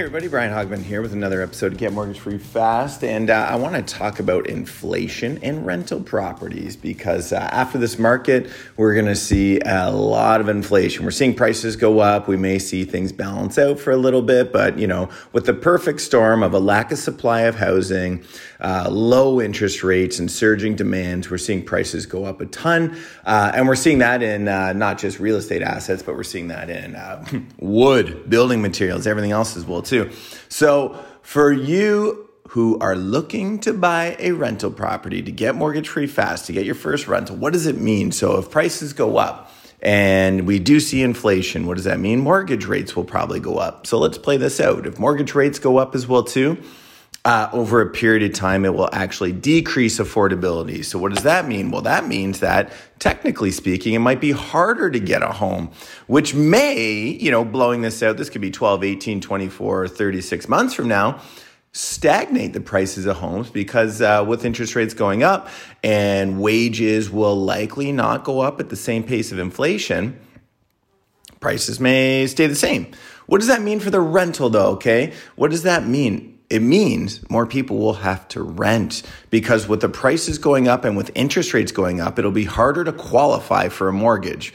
everybody. Brian Hogman here with another episode of Get Mortgage Free Fast. And uh, I want to talk about inflation and rental properties because uh, after this market, we're going to see a lot of inflation. We're seeing prices go up. We may see things balance out for a little bit. But, you know, with the perfect storm of a lack of supply of housing, uh, low interest rates, and surging demands, we're seeing prices go up a ton. Uh, and we're seeing that in uh, not just real estate assets, but we're seeing that in uh, wood, building materials, everything else as well too. So for you who are looking to buy a rental property to get mortgage free fast, to get your first rental, what does it mean? So if prices go up, and we do see inflation. What does that mean? Mortgage rates will probably go up. So let's play this out. If mortgage rates go up as well too, uh, over a period of time, it will actually decrease affordability. So, what does that mean? Well, that means that technically speaking, it might be harder to get a home, which may, you know, blowing this out, this could be 12, 18, 24, 36 months from now, stagnate the prices of homes because uh, with interest rates going up and wages will likely not go up at the same pace of inflation, prices may stay the same. What does that mean for the rental though? Okay. What does that mean? It means more people will have to rent because with the prices going up and with interest rates going up, it'll be harder to qualify for a mortgage.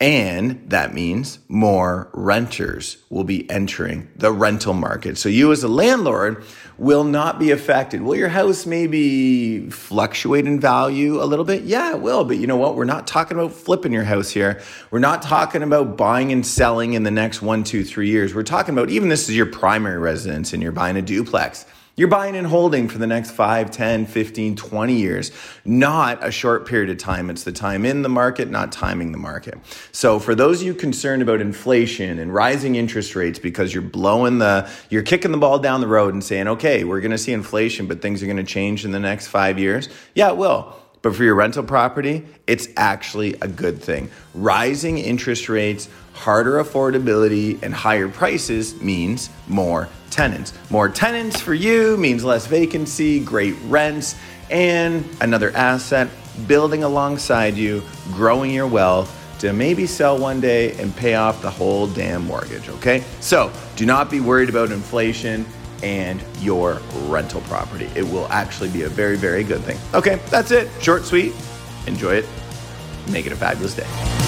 And that means more renters will be entering the rental market. So you as a landlord will not be affected. Will your house maybe fluctuate in value a little bit? Yeah, it will. But you know what? We're not talking about flipping your house here. We're not talking about buying and selling in the next one, two, three years. We're talking about even this is your primary residence and you're buying a duplex. You're buying and holding for the next 5, 10, 15, 20 years, not a short period of time. It's the time in the market, not timing the market. So for those of you concerned about inflation and rising interest rates because you're blowing the, you're kicking the ball down the road and saying, okay, we're going to see inflation, but things are going to change in the next five years. Yeah, it will. But for your rental property, it's actually a good thing. Rising interest rates, harder affordability, and higher prices means more tenants. More tenants for you means less vacancy, great rents, and another asset building alongside you, growing your wealth to maybe sell one day and pay off the whole damn mortgage, okay? So do not be worried about inflation and your rental property. It will actually be a very, very good thing. Okay, that's it. Short, sweet. Enjoy it. Make it a fabulous day.